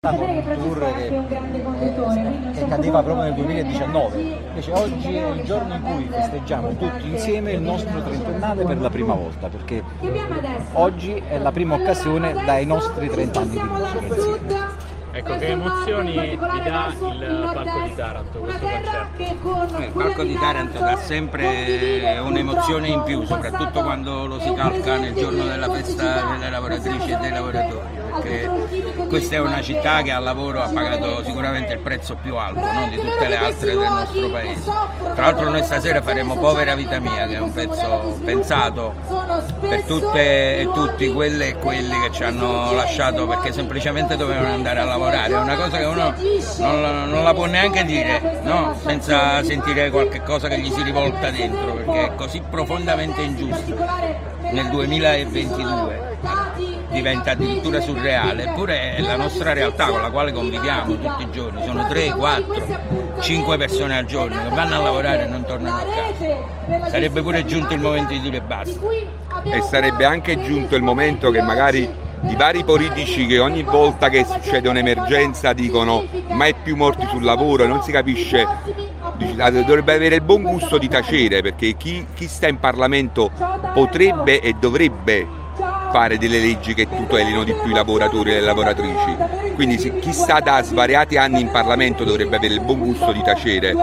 tour che, eh, che cadeva proprio nel 2019. Invece oggi è il giorno in cui festeggiamo tutti insieme il nostro trentennale per la prima volta, perché oggi è la prima occasione dai nostri 30 anni di musica insieme. Ecco, che emozioni vi dà il palco di Taranto questo concerto? Il palco di Taranto dà sempre un'emozione in più, soprattutto quando lo si calca nel giorno della festa delle lavoratrici e dei lavoratori, perché questa è una città che al lavoro ha pagato sicuramente il prezzo più alto no? di tutte le altre del nostro paese. Tra l'altro noi stasera faremo Povera Vita Mia, che è un pezzo pensato per tutte e tutti quelle e quelli che ci hanno lasciato perché semplicemente dovevano andare a lavorare è una cosa che uno non non la può neanche dire no? senza sentire qualche cosa che gli si rivolta dentro, perché è così profondamente ingiusto nel 2022 diventa addirittura surreale, eppure è la nostra realtà con la quale conviviamo tutti i giorni, sono 3, 4, 5 persone al giorno che vanno a lavorare e non tornano a casa. Sarebbe pure giunto il momento di dire basta. E sarebbe anche giunto il momento che magari di vari politici che ogni volta che succede un'emergenza dicono mai più morti sul lavoro non si capisce, dovrebbe avere il buon gusto di tacere perché chi, chi sta in Parlamento potrebbe e dovrebbe fare delle leggi che tutelino di più i lavoratori e le lavoratrici. Quindi chi sta da svariati anni in Parlamento dovrebbe avere il buon gusto di tacere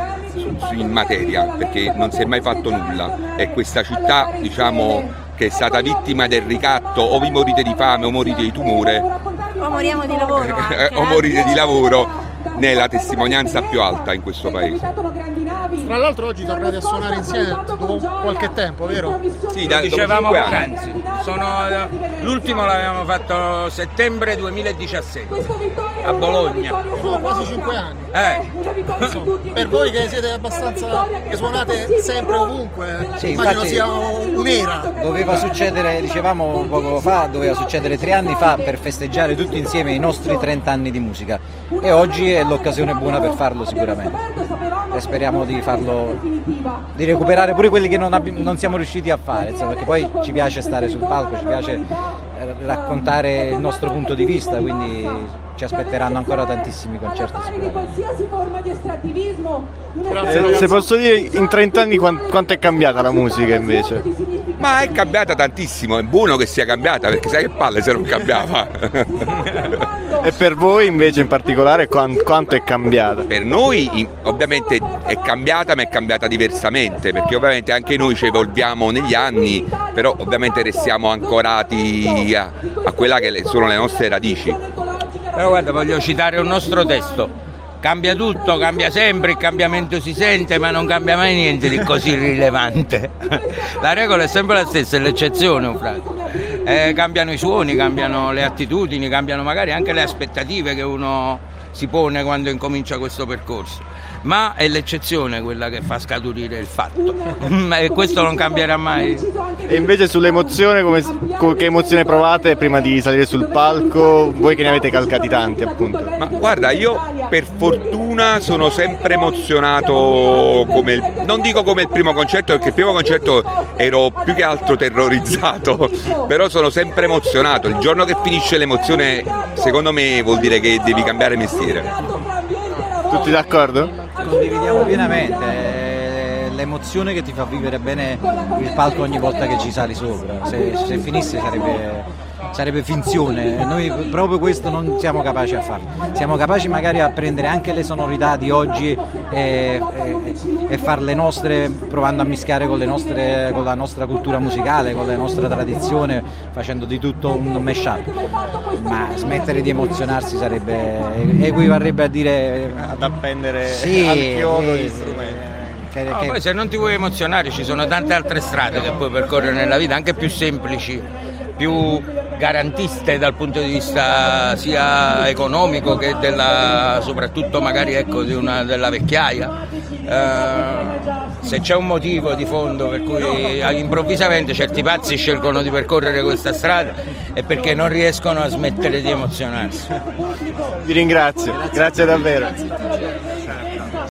in materia perché non si è mai fatto nulla e questa città diciamo che è stata vittima del ricatto o vi morite di fame o morite di tumore o moriamo di lavoro anche, o morite di lavoro ne è la testimonianza più alta in questo paese. Tra l'altro oggi tornate a suonare insieme dopo qualche tempo, vero? Sì, da, dicevamo poc'anzi. L'ultimo l'avevamo fatto settembre 2017 a Bologna. Sono quasi cinque anni. Eh. per voi che siete abbastanza che suonate sempre ovunque, sì, immagino sia un'era. Doveva succedere, dicevamo poco fa, doveva succedere tre anni fa per festeggiare tutti insieme i nostri 30 anni di musica e oggi è l'occasione buona per farlo sicuramente e speriamo di farlo di recuperare pure quelli che non, abbi- non siamo riusciti a fare insomma, perché poi ci piace stare sul palco ci piace eh, raccontare il nostro punto di vista quindi ci aspetteranno ancora tantissimi concerti se, se posso dire in 30 anni quanto è cambiata la musica invece? Ma è cambiata tantissimo, è buono che sia cambiata perché sai che palle se non cambiava. e per voi invece in particolare quanto è cambiata? Per noi ovviamente è cambiata ma è cambiata diversamente perché ovviamente anche noi ci evolviamo negli anni, però ovviamente restiamo ancorati a, a quella che sono le nostre radici. Però guarda, voglio citare un nostro testo cambia tutto, cambia sempre, il cambiamento si sente, ma non cambia mai niente di così rilevante. La regola è sempre la stessa, è l'eccezione, un frate. Eh, cambiano i suoni, cambiano le attitudini, cambiano magari anche le aspettative che uno si pone quando incomincia questo percorso ma è l'eccezione quella che fa scaturire il fatto e questo non cambierà mai. E invece sull'emozione, come, che emozione provate prima di salire sul palco? Voi che ne avete calcati tanti appunto. Ma guarda, io per fortuna sono sempre emozionato, come il, non dico come il primo concerto perché il primo concerto ero più che altro terrorizzato, però sono sempre emozionato. Il giorno che finisce l'emozione secondo me vuol dire che devi cambiare mestiere. Tutti d'accordo? Condividiamo pienamente eh, l'emozione che ti fa vivere bene il palco ogni volta che ci sali sopra. Se, se finisse sarebbe, sarebbe finzione, noi proprio questo non siamo capaci a fare. Siamo capaci magari a prendere anche le sonorità di oggi e, e, e farle nostre, provando a mischiare con, nostre, con, la nostra cultura musicale, con la nostra tradizione, facendo di tutto un mashup. Ma smettere di emozionarsi sarebbe, equivarrebbe a dire... Ad appendere sì, al chiodo gli strumenti. Che, no. Poi se non ti vuoi emozionare ci sono tante altre strade che puoi percorrere nella vita, anche più semplici, più garantiste dal punto di vista sia economico che della, soprattutto magari ecco, una, della vecchiaia. Uh, se c'è un motivo di fondo per cui improvvisamente certi pazzi scelgono di percorrere questa strada è perché non riescono a smettere di emozionarsi. Vi ringrazio, grazie davvero.